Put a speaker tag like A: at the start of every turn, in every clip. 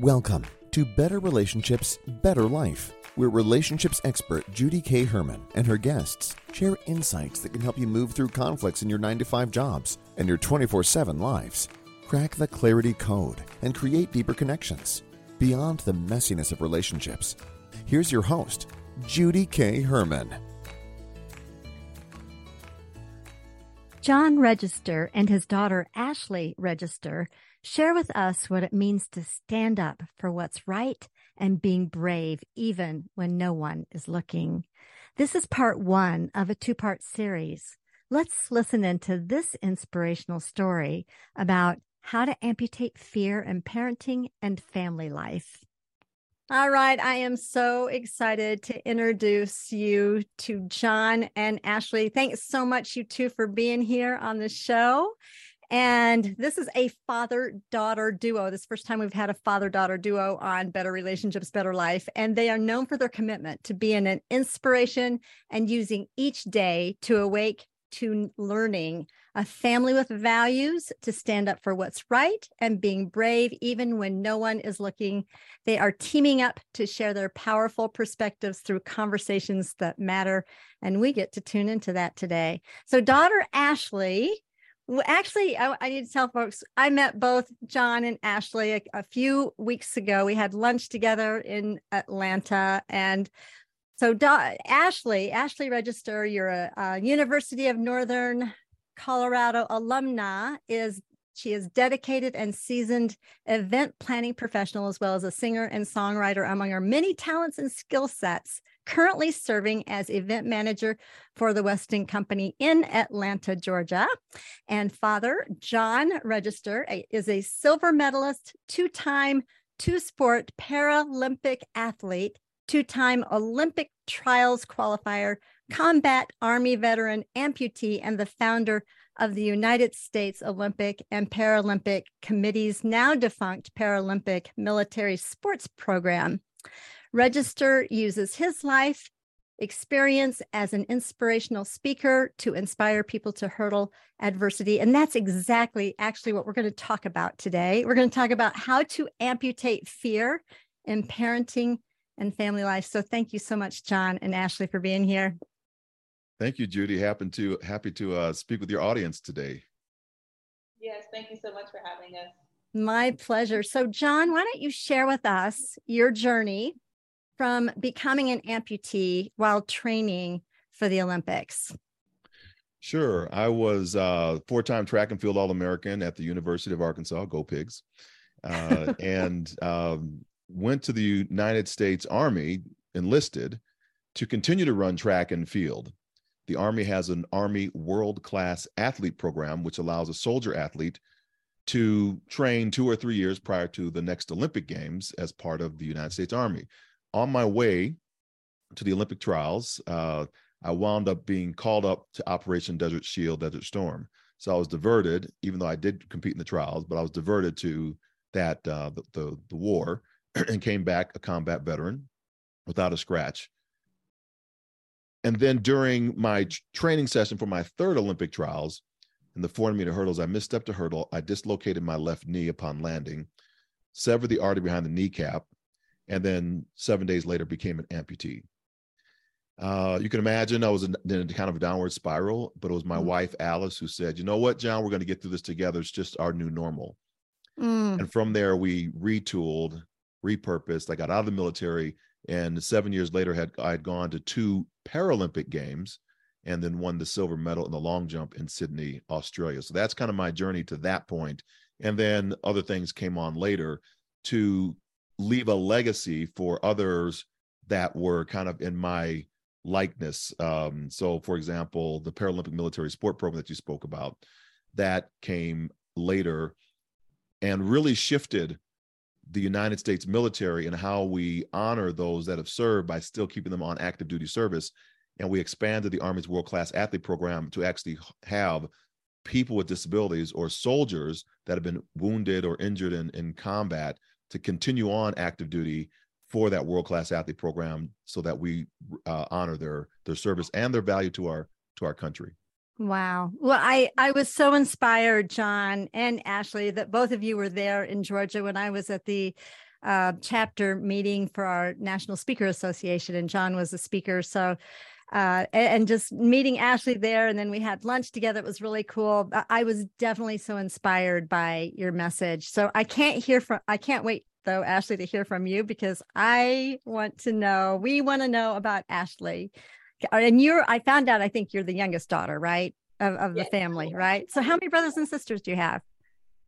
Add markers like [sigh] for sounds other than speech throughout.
A: Welcome to Better Relationships, Better Life, where relationships expert Judy K. Herman and her guests share insights that can help you move through conflicts in your 9 to 5 jobs and your 24 7 lives. Crack the clarity code and create deeper connections beyond the messiness of relationships. Here's your host, Judy K. Herman.
B: John Register and his daughter Ashley Register share with us what it means to stand up for what's right and being brave even when no one is looking. This is part one of a two part series. Let's listen into this inspirational story about how to amputate fear in parenting and family life. All right. I am so excited to introduce you to John and Ashley. Thanks so much, you two, for being here on the show. And this is a father daughter duo. This first time we've had a father daughter duo on Better Relationships, Better Life. And they are known for their commitment to being an inspiration and using each day to awake to learning a family with values to stand up for what's right and being brave even when no one is looking. They are teaming up to share their powerful perspectives through conversations that matter. And we get to tune into that today. So, daughter Ashley, actually, I, I, need to tell folks I met both John and Ashley a, a few weeks ago. We had lunch together in Atlanta, and so, da- Ashley, Ashley Register, you're a, a, University of Northern Colorado alumna. Is she is dedicated and seasoned event planning professional as well as a singer and songwriter among her many talents and skill sets. Currently serving as event manager for the Westin Company in Atlanta, Georgia. And father John Register is a silver medalist, two time two sport Paralympic athlete two time Olympic trials qualifier, combat Army veteran, amputee, and the founder of the United States Olympic and Paralympic Committee's now defunct Paralympic Military Sports Program. Register uses his life experience as an inspirational speaker to inspire people to hurdle adversity. And that's exactly actually what we're going to talk about today. We're going to talk about how to amputate fear in parenting and family life. So thank you so much, John and Ashley, for being here.
C: Thank you, Judy. Happy to happy to uh, speak with your audience today.
D: Yes, thank you so much for having us.
B: My pleasure. So, John, why don't you share with us your journey from becoming an amputee while training for the Olympics?
C: Sure. I was uh, four-time track and field All-American at the University of Arkansas. Go Pigs! Uh, [laughs] and um, went to the United States Army, enlisted to continue to run track and field. The Army has an Army World Class Athlete Program, which allows a soldier athlete to train two or three years prior to the next Olympic Games as part of the United States Army. On my way to the Olympic trials, uh, I wound up being called up to Operation Desert Shield, Desert Storm. So I was diverted, even though I did compete in the trials, but I was diverted to that uh, the, the, the war [clears throat] and came back a combat veteran without a scratch. And then during my training session for my third Olympic trials in the 400 meter hurdles, I misstepped a hurdle. I dislocated my left knee upon landing, severed the artery behind the kneecap, and then seven days later became an amputee. Uh, you can imagine I was in, in kind of a downward spiral, but it was my mm. wife, Alice, who said, You know what, John, we're going to get through this together. It's just our new normal. Mm. And from there, we retooled repurposed. I got out of the military, and seven years later, had I had gone to two Paralympic games, and then won the silver medal in the long jump in Sydney, Australia. So that's kind of my journey to that point. And then other things came on later to leave a legacy for others that were kind of in my likeness. Um, so, for example, the Paralympic military sport program that you spoke about, that came later and really shifted the United States military and how we honor those that have served by still keeping them on active duty service. And we expanded the Army's world class athlete program to actually have people with disabilities or soldiers that have been wounded or injured in, in combat to continue on active duty for that world class athlete program so that we uh, honor their their service and their value to our to our country.
B: Wow. Well, I I was so inspired, John and Ashley, that both of you were there in Georgia when I was at the uh, chapter meeting for our National Speaker Association, and John was a speaker. So, uh, and just meeting Ashley there, and then we had lunch together. It was really cool. I was definitely so inspired by your message. So I can't hear from. I can't wait though, Ashley, to hear from you because I want to know. We want to know about Ashley. And you're. I found out. I think you're the youngest daughter, right, of, of yes. the family, right? So how many brothers and sisters do you have?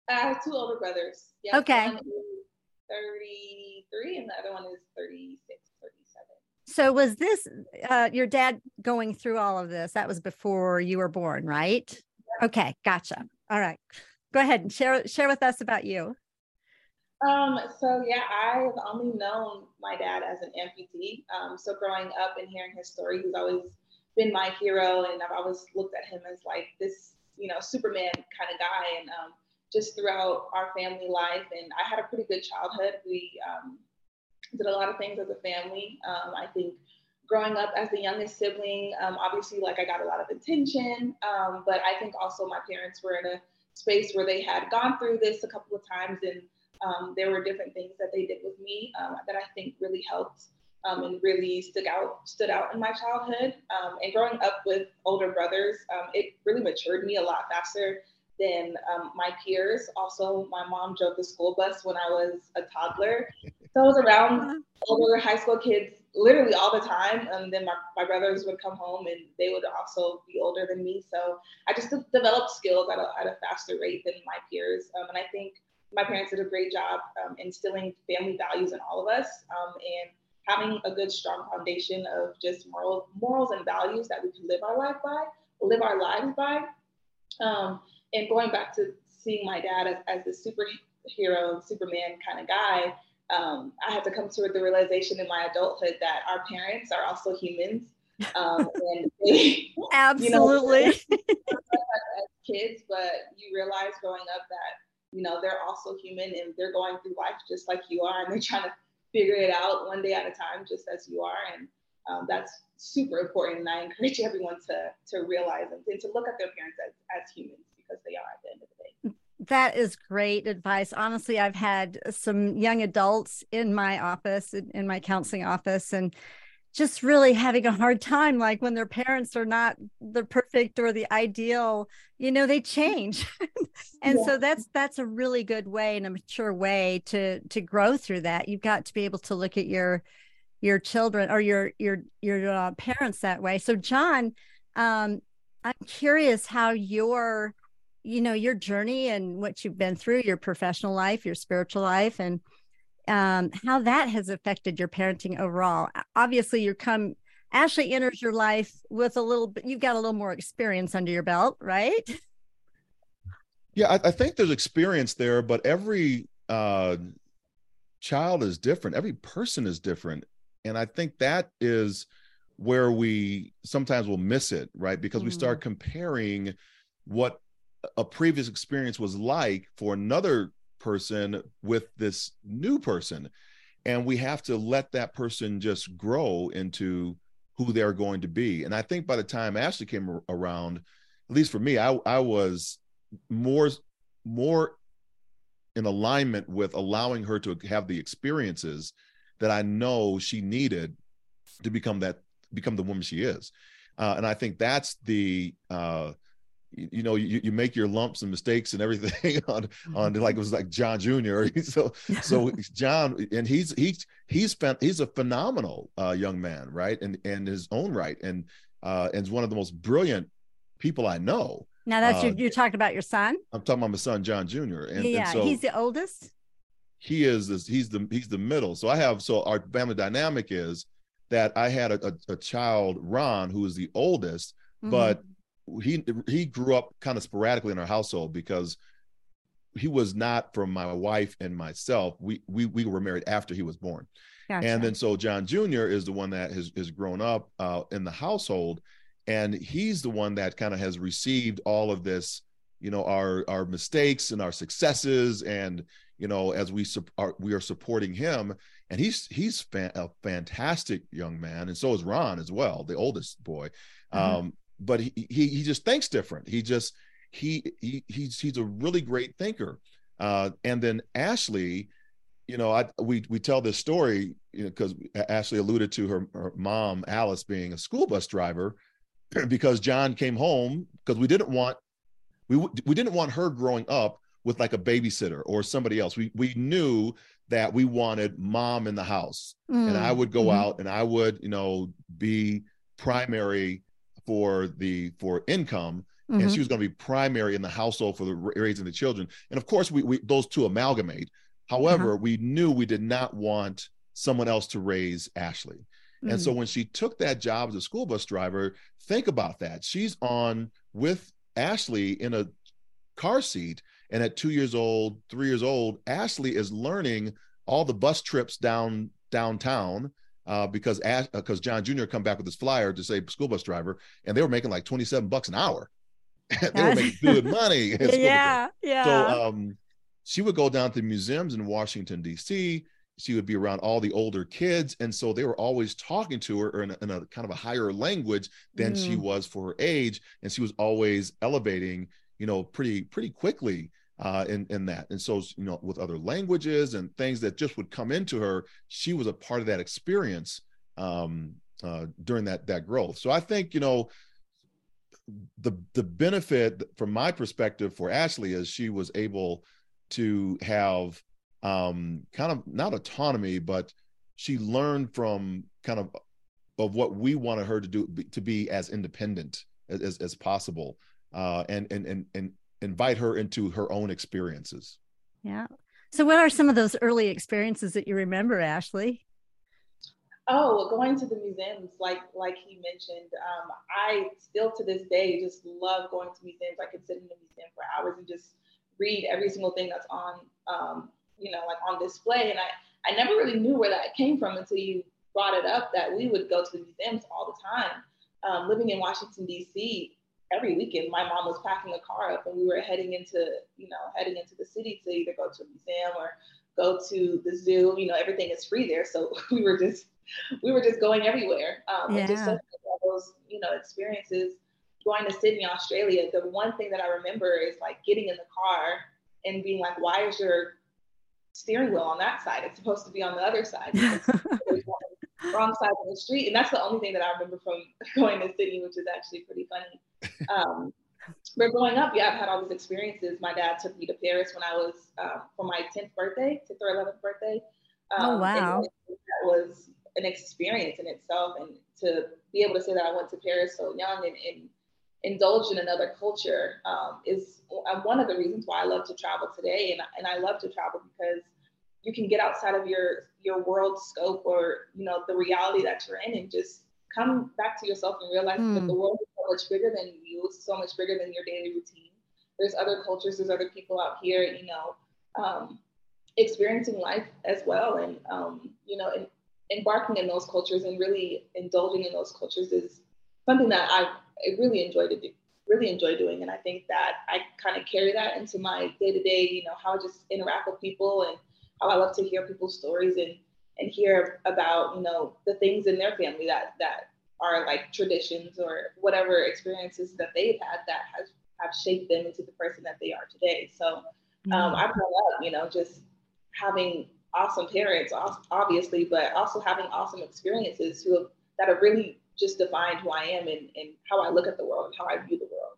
D: I have two older brothers.
B: Yes, okay.
D: 33 and the other one is 36, 37.
B: So was this uh, your dad going through all of this? That was before you were born, right? Yeah. Okay, gotcha. All right. Go ahead and share share with us about you.
D: Um, so yeah, I've only known my dad as an amputee. Um, so growing up and hearing his story, he's always been my hero, and I've always looked at him as like this, you know, Superman kind of guy. And um, just throughout our family life. And I had a pretty good childhood. We um, did a lot of things as a family. Um, I think growing up as the youngest sibling, um, obviously, like I got a lot of attention, but I think also my parents were in a space where they had gone through this a couple of times, and um, there were different things that they did with me um, that I think really helped. Um, and really stood out stood out in my childhood. Um, and growing up with older brothers, um, it really matured me a lot faster than um, my peers. Also, my mom drove the school bus when I was a toddler. So I was around [laughs] older high school kids literally all the time. And then my, my brothers would come home and they would also be older than me. So I just developed skills at a, at a faster rate than my peers. Um, and I think my parents did a great job um, instilling family values in all of us um, and having a good, strong foundation of just moral, morals and values that we can live our life by, live our lives by. Um, and going back to seeing my dad as, as the superhero, Superman kind of guy, um, I had to come to the realization in my adulthood that our parents are also humans. Um, [laughs] and they,
B: absolutely
D: you know, [laughs] as kids, but you realize growing up that you know they're also human and they're going through life just like you are, and they're trying to figure it out one day at a time, just as you are. And um, that's super important. And I encourage everyone to to realize and, and to look at their parents as, as humans because they are at the end of the day.
B: That is great advice. Honestly, I've had some young adults in my office, in my counseling office, and just really having a hard time like when their parents are not the perfect or the ideal you know they change. [laughs] And yeah. so that's that's a really good way and a mature way to to grow through that. You've got to be able to look at your your children or your your your uh, parents that way. So john um i'm curious how your you know your journey and what you've been through your professional life your spiritual life and um, how that has affected your parenting overall obviously you come ashley enters your life with a little bit you've got a little more experience under your belt right [laughs]
C: yeah i, I think there's experience there but every uh, child is different every person is different and i think that is where we sometimes will miss it right because mm. we start mm. comparing what a previous experience was like for another person with this new person. And we have to let that person just grow into who they're going to be. And i think by the time ashley came around at least for me i, I was more more in alignment with allowing her to have the experiences that i know she needed to become that become the woman she is. Uh, and i think that's the uh, you know you, you make your lumps and mistakes and everything [laughs] on on mm-hmm. like it was like john junior [laughs] so so [laughs] john and he's he's he's he's a phenomenal uh, young man right and in his own right and uh and one of the most brilliant people i know
B: now that's
C: uh,
B: your, you're talking about your son
C: i'm talking about my son john junior and,
B: yeah
C: and so
B: he's the oldest
C: he is this he's the he's the middle so i have so our family dynamic is that i had a, a, a child ron who is the oldest mm-hmm. but he he grew up kind of sporadically in our household because he was not from my wife and myself. We we we were married after he was born. Gotcha. And then so John Jr. is the one that has has grown up uh, in the household, and he's the one that kind of has received all of this, you know, our our mistakes and our successes, and you know, as we su- are we are supporting him, and he's he's a fantastic young man, and so is Ron as well, the oldest boy. Mm-hmm. Um, but he, he he just thinks different. He just he, he he's he's a really great thinker. Uh, and then Ashley you know, I we we tell this story, you know, because Ashley alluded to her, her mom Alice being a school bus driver, [clears throat] because John came home because we didn't want we we didn't want her growing up with like a babysitter or somebody else. We we knew that we wanted mom in the house, mm. and I would go mm-hmm. out and I would you know be primary for the for income. Mm-hmm. And she was going to be primary in the household for the raising the children, and of course, we, we those two amalgamate. However, uh-huh. we knew we did not want someone else to raise Ashley. Mm-hmm. And so mm. when she took that job as a school bus driver, think about that. She's on with Ashley in a car seat. And at two years old, three years old, Ashley is learning all the bus trips down downtown uh, because because uh, John Jr. come back with his flyer to say school bus driver, and they were making like twenty seven bucks an hour. [laughs] they were making good money. [laughs]
B: yeah, yeah.
C: So um, she would go down to museums in Washington D.C. She would be around all the older kids, and so they were always talking to her in a, in a kind of a higher language than mm. she was for her age, and she was always elevating, you know, pretty pretty quickly uh, in in that. And so, you know, with other languages and things that just would come into her, she was a part of that experience um, uh, during that that growth. So I think you know the the benefit from my perspective for Ashley is she was able to have um, kind of not autonomy, but she learned from kind of of what we wanted her to do to be as independent as as, possible, uh, and and and and invite her into her own experiences.
B: Yeah. So, what are some of those early experiences that you remember, Ashley?
D: Oh, going to the museums, like like he mentioned, um, I still to this day just love going to museums. I could sit in the museum for hours and just read every single thing that's on, um, you know, like on display. And I, I never really knew where that came from until you brought it up that we would go to the museums all the time. Um, living in Washington D.C. every weekend, my mom was packing a car up, and we were heading into, you know, heading into the city to either go to a museum or go to the zoo. You know, everything is free there, so [laughs] we were just we were just going everywhere. Um, yeah. just those, you know, experiences going to Sydney, Australia, the one thing that I remember is like getting in the car and being like, why is your steering wheel on that side? It's supposed to be on the other side. [laughs] wrong side of the street. And that's the only thing that I remember from [laughs] going to Sydney, which is actually pretty funny. Um, but growing up, yeah, I've had all these experiences. My dad took me to Paris when I was uh, for my 10th birthday, 10th or 11th birthday.
B: Oh, um, oh, wow.
D: that was an experience in itself. And to be able to say that I went to Paris so young and, and indulge in another culture um, is uh, one of the reasons why I love to travel today. And, and I love to travel because you can get outside of your your world scope or you know the reality that you're in and just come back to yourself and realize mm. that hmm. the world is so much bigger than you, so much bigger than your daily routine. There's other cultures, there's other people out here, you know, um, experiencing life as well, and um, you know, embarking in those cultures and really indulging in those cultures is something that I I really enjoy to do, really enjoy doing. And I think that I kind of carry that into my day to day, you know, how I just interact with people and how I love to hear people's stories and, and hear about, you know, the things in their family that, that are like traditions or whatever experiences that they've had that has have shaped them into the person that they are today. So um, I've grown up, you know, just having awesome parents, obviously, but also having awesome experiences who have, that have really just defined who I am and, and how I look at the world and how I view the world.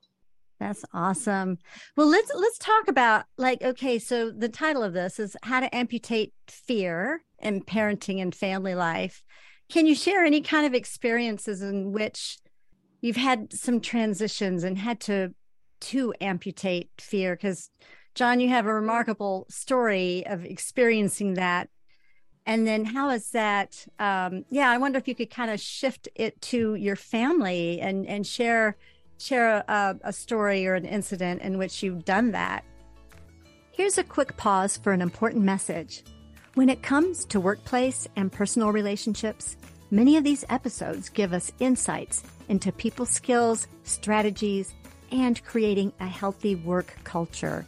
B: That's awesome. Well, let's let's talk about like okay, so the title of this is how to amputate fear in parenting and family life. Can you share any kind of experiences in which you've had some transitions and had to to amputate fear? Because John, you have a remarkable story of experiencing that. And then how is that um, yeah i wonder if you could kind of shift it to your family and and share share a, a story or an incident in which you've done that. Here's a quick pause for an important message when it comes to workplace and personal relationships many of these episodes give us insights into people skills strategies and creating a healthy work culture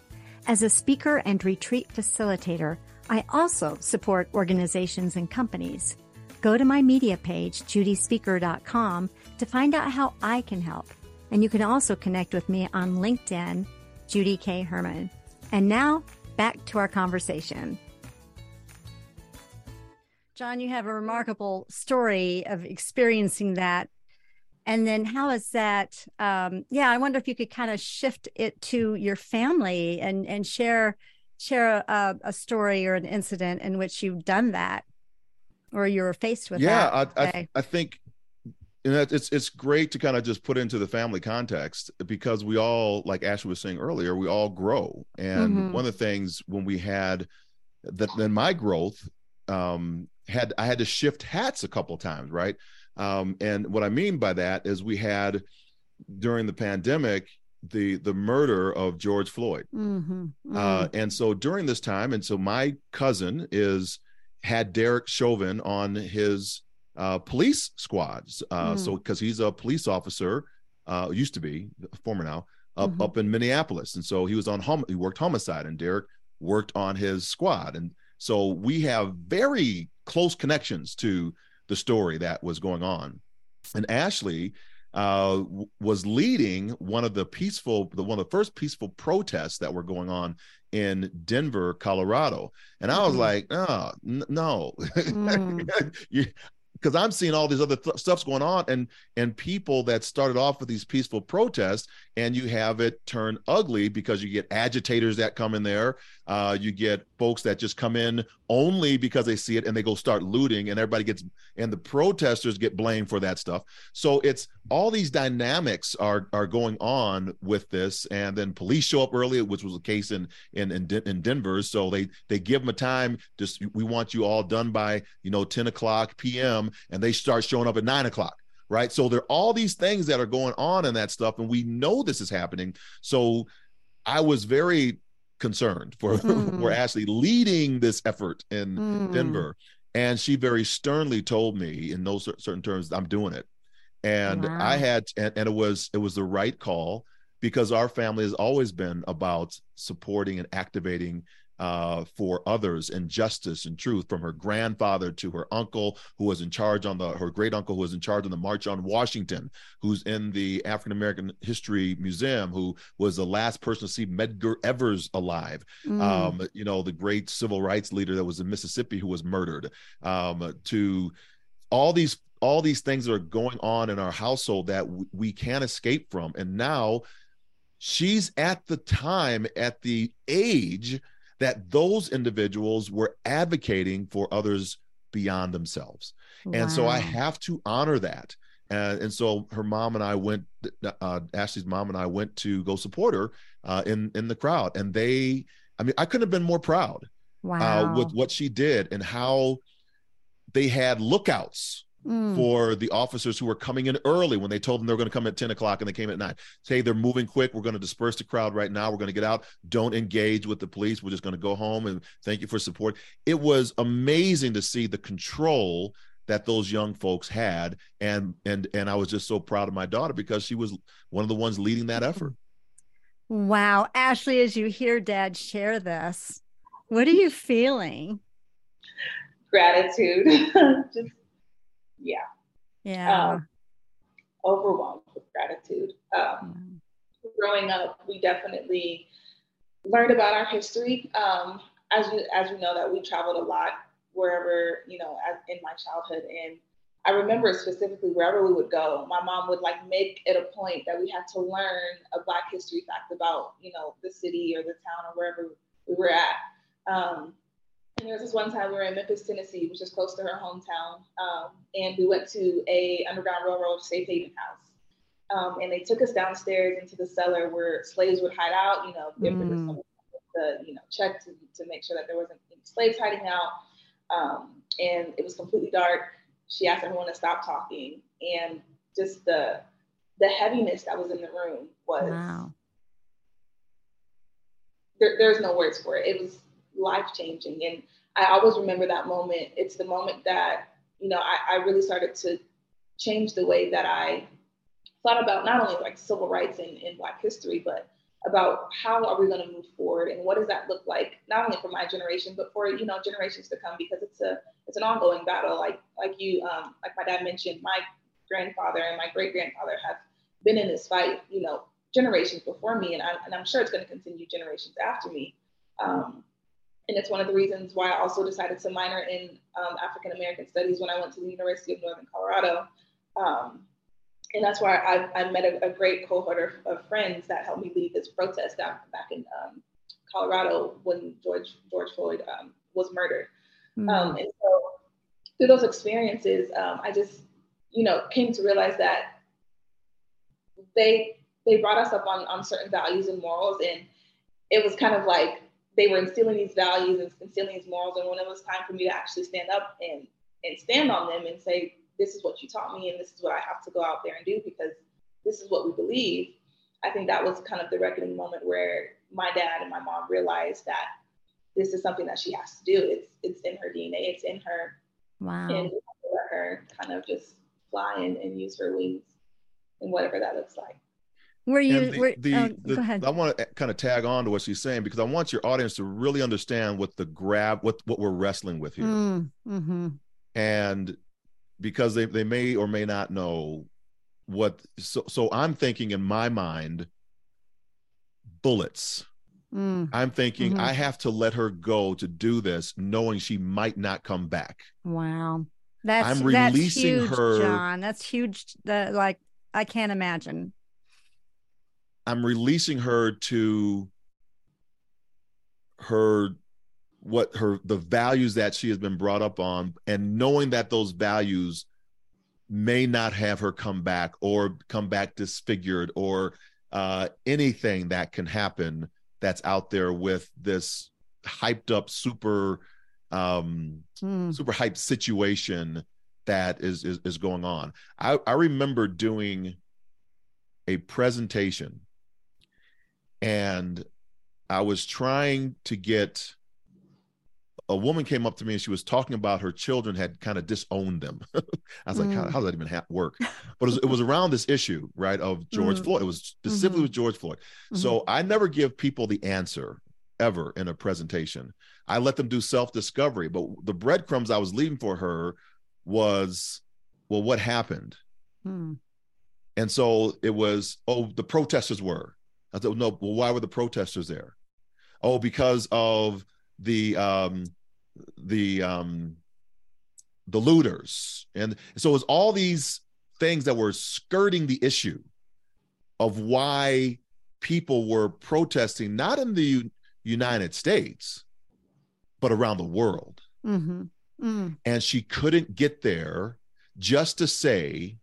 B: as a speaker and retreat facilitator I also support organizations and companies. Go to my media page, judyspeaker.com, to find out how I can help. And you can also connect with me on LinkedIn, Judy K. Herman. And now, back to our conversation. John, you have a remarkable story of experiencing that. And then how is that? Um, yeah, I wonder if you could kind of shift it to your family and and share share a, a story or an incident in which you've done that or you were faced with
C: yeah,
B: that.
C: I, I, I think you know, it's it's great to kind of just put into the family context because we all, like Ashley was saying earlier, we all grow. And mm-hmm. one of the things when we had that, then my growth um, had I had to shift hats a couple times, right? Um, and what I mean by that is we had during the pandemic the the murder of George Floyd, mm-hmm. Mm-hmm. Uh, and so during this time, and so my cousin is had Derek Chauvin on his uh, police squads. Uh, mm. So because he's a police officer, uh, used to be former now up mm-hmm. up in Minneapolis, and so he was on hom- he worked homicide, and Derek worked on his squad, and so we have very close connections to the story that was going on. And Ashley uh, was leading one of the peaceful, the one of the first peaceful protests that were going on in Denver, Colorado. And I was mm-hmm. like, oh, n- no, [laughs] mm. you, because I'm seeing all these other th- stuffs going on, and and people that started off with these peaceful protests, and you have it turn ugly because you get agitators that come in there, uh, you get folks that just come in only because they see it and they go start looting, and everybody gets and the protesters get blamed for that stuff. So it's all these dynamics are are going on with this, and then police show up early, which was the case in in in, in Denver. So they they give them a time. Just we want you all done by you know 10 o'clock p.m. and they start showing up at nine o'clock right? So there are all these things that are going on in that stuff, and we know this is happening. So I was very concerned for mm. [laughs] for Ashley leading this effort in mm. Denver, and she very sternly told me in those certain terms, "I'm doing it." And wow. I had, and, and it was it was the right call because our family has always been about supporting and activating uh, for others and justice and truth from her grandfather to her uncle who was in charge on the her great uncle who was in charge on the march on washington who's in the african american history museum who was the last person to see medgar evers alive. Mm. um, you know the great civil rights leader that was in mississippi who was murdered. Um, to all these all these things that are going on in our household that w- we can't escape from. And now she's at the time at the age that those individuals were advocating for others beyond themselves. Wow. And so I have to honor that. Uh, and so her mom and I went, uh, Ashley's mom and I went to go support her uh, in in the crowd, and they, I mean, I couldn't have been more proud uh, wow. with what she did and how they had lookouts mm. for the officers who were coming in early when they told them they were going to come at 10 o'clock and they came at 9 say they're moving quick we're going to disperse the crowd right now we're going to get out don't engage with the police we're just going to go home and thank you for support it was amazing to see the control that those young folks had and and and I was just so proud of my daughter because she was one of the ones leading that effort.
B: Wow, Ashley as you hear dad share this, what are you feeling?
D: Gratitude. [laughs] just yeah.
B: Yeah. Um,
D: overwhelmed with gratitude. Um. Growing up, we definitely learned about our history. Um, as you as you know, that we traveled a lot wherever you know as, in my childhood, and I remember specifically wherever we would go, my mom would like make it a point that we had to learn a Black history fact about you know the city or the town or wherever we were at. Um, and there was this one time we were in Memphis, Tennessee, which is close to her hometown, um, and we went to a Underground Railroad safe haven house. Um, and they took us downstairs into the cellar where slaves would hide out. You know, mm. was the you know check to, to make sure that there wasn't any slaves hiding out. Um, and it was completely dark. She asked everyone to stop talking, and just the the heaviness that was in the room was wow. there, there's no words for it. It was life changing. And I always remember that moment. It's the moment that, you know, I, I really started to change the way that I thought about not only like civil rights and, and Black history, but about how are we going to move forward and what does that look like not only for my generation but for you know generations to come because it's a it's an ongoing battle like like you um, like my dad mentioned my grandfather and my great grandfather have been in this fight you know generations before me and, I, and i'm sure it's going to continue generations after me um, and it's one of the reasons why I also decided to minor in um, African American Studies when I went to the University of Northern Colorado. Um, and that's why I, I met a, a, great cohort of, of, friends that helped me lead this protest down back in um, Colorado when George George Floyd um, was murdered. Mm-hmm. and so through those experiences, um, I just you know came to realize that they they brought us up on on certain values and morals, and it was kind of like they were instilling these values and instilling these morals. And when it was time for me to actually stand up and and stand on them and say, this is what you taught me, and this is what I have to go out there and do because this is what we believe. I think that was kind of the reckoning moment where my dad and my mom realized that this is something that she has to do. It's it's in her DNA. It's in her.
B: Wow.
D: And let her kind of just fly and, and use her wings and whatever that looks like.
B: Were you? The,
C: were, the,
B: oh,
C: the,
B: go ahead.
C: I want to kind of tag on to what she's saying because I want your audience to really understand what the grab, what what we're wrestling with here,
B: mm, mm-hmm.
C: and because they they may or may not know what. So so I'm thinking in my mind, bullets.
B: Mm.
C: I'm thinking
B: mm-hmm.
C: I have to let her go to do this, knowing she might not come back.
B: Wow, that's
C: I'm releasing
B: that's huge,
C: her.
B: John, that's huge. The, like I can't imagine.
C: I'm releasing her to her what her the values that she has been brought up on and knowing that those values may not have her come back or come back disfigured or uh, anything that can happen that's out there with this hyped up super um
B: mm.
C: super hyped situation that is, is is going on i i remember doing a presentation and I was trying to get a woman came up to me and she was talking about her children had kind of disowned them. [laughs] I was like,
B: Mm.
C: how, how does that even ha- work? [laughs] But it was, it was around this issue, right, of George
B: Mm.
C: Floyd. It was specifically
B: Mhm.
C: with George Floyd.
B: Mhm.
C: So I never give people the answer ever in a presentation. I let them do self discovery. But the breadcrumbs I was leaving for her was, well, what happened?
B: Mm.
C: And so it was, oh, the protesters were. I thought, no, well, why were the protesters there? Oh, because of the um the um the looters. And so it was all these things that were skirting the issue of why people were protesting, not in the U- United States, but around the world.
B: Mm-hmm. Mm.
C: And she couldn't get there just to say,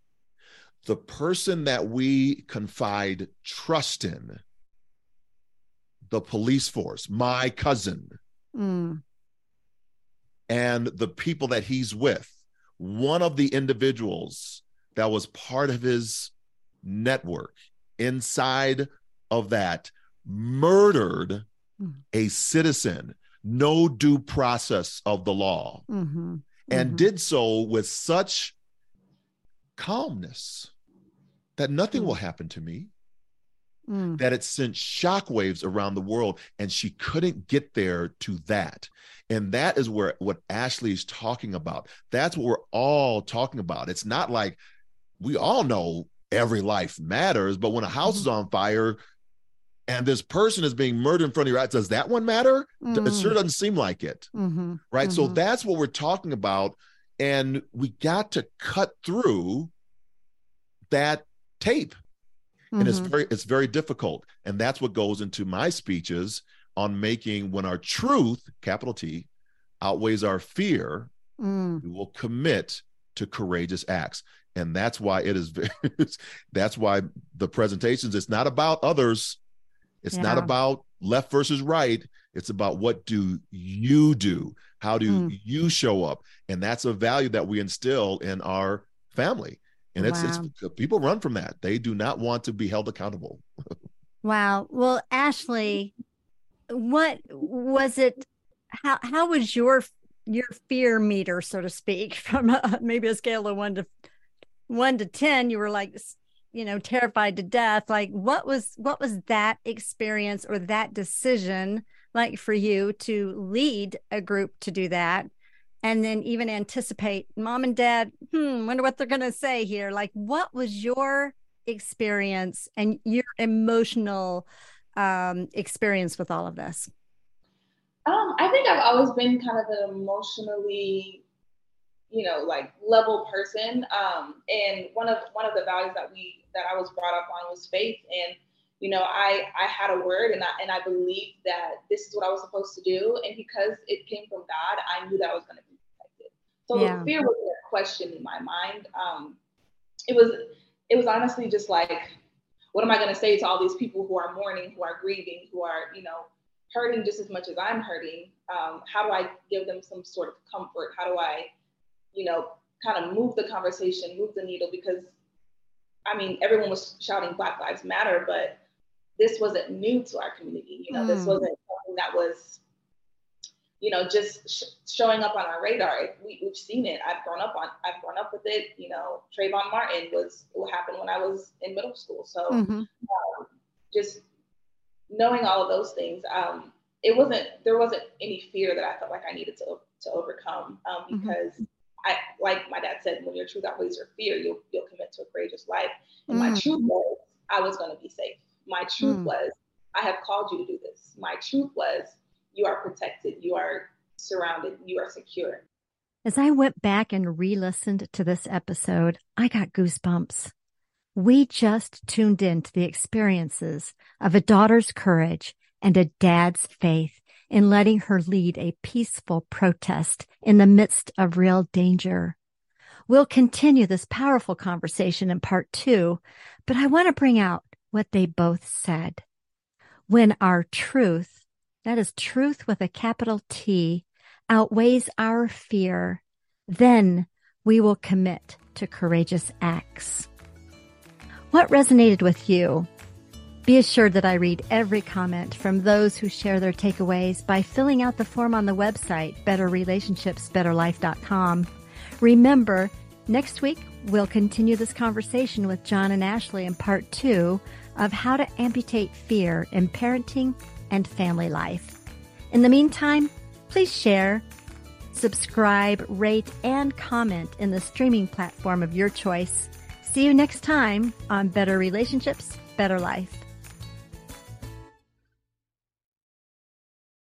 C: the person that we confide trust in, the police force, my cousin,
B: Mm.
C: and the people that he's with, one of the individuals that was part of his network inside of that murdered
B: Mm.
C: a citizen, no due process of the law,
B: Mm-hmm.
C: and
B: Mhm.
C: did so with such calmness that nothing
B: Mm.
C: will happen to me.
B: Mm.
C: that it sent shockwaves around the world and she couldn't get there to that and that is where what ashley's talking about that's what we're all talking about it's not like we all know every life matters but when a house is on fire and this person is being murdered in front of your eyes does that one matter D- it sure
B: Mm.
C: doesn't seem like it
B: Mhm.
C: right so
B: Mhm.
C: that's what we're talking about and we got to cut through that tape. And it's
B: Mhm.
C: very it's very difficult. And that's what goes into my speeches on making when our truth capital t outweighs our fear
B: Mm.
C: we will commit to courageous acts. And that's why it is [laughs] very that's why the presentations it's not about others. It's not about left versus right. It's about what do you do? How do
B: Mm.
C: you show up? And that's a value that we instill in our family and it's,
B: Wow.
C: it's people run from that they do not want to be held accountable [laughs]
B: Wow. Well, Ashley, what was it? How how was your your fear meter, so to speak, [laughs] from a, maybe a scale of one to one to ten? You were like, you know, terrified to death. Like, what was what was that experience or that decision like for you to lead a group to do that? And then even anticipate mom and dad, hmm, wonder what they're gonna say here. Like, what was your experience and your emotional um experience with all of this
D: Um, I think I've always been kind of an emotionally, you know, like level person. Um, and one of one of the values that we that I was brought up on was faith. And you know, I I had a word and I and I believed that this is what I was supposed to do. And because it came from God, I knew that I was going to be protected. So yeah. the fear wasn't a question in my mind. Um, it was it was honestly just like, what am I going to say to all these people who are mourning, who are grieving, who are you know hurting just as much as I'm hurting? Um, how do I give them some sort of comfort? How do I, you know, kind of move the conversation, move the needle? Because I mean, everyone was shouting Black Lives Matter, but this wasn't new to our community. You know, mm. this wasn't something that was, you know, just sh- showing up on our radar. We, have seen it. I've grown up on. I've grown up with it. You know, Trayvon Martin was what happened when I was in middle school. So, mm-hmm. um, just knowing all of those things, um, it wasn't. There wasn't any fear that I felt like I needed to to overcome um, mm-hmm. because. Mm-hmm. I, like my dad said, when your truth outweighs your fear, you'll, you'll commit to a courageous life. And mm. my truth was, I was going to be safe. My truth mm. was, I have called you to do this. My truth was, you are protected, you are surrounded, you are secure.
B: As I went back and re listened to this episode, I got goosebumps. We just tuned in to the experiences of a daughter's courage and a dad's faith in letting her lead a peaceful protest in the midst of real danger. We'll continue this powerful conversation in part two, but I want to bring out what they both said. When our truth, that is truth with a capital T, outweighs our fear, then we will commit to courageous acts. What resonated with you? Be assured that I read every comment from those who share their takeaways by filling out the form on the website, betterrelationshipsbetterlife.com. Remember, next week we'll continue this conversation with John and Ashley in part two of how to amputate fear in parenting and family life. In the meantime, please share, subscribe, rate, and comment in the streaming platform of your choice. See you next time on Better Relationships, Better Life.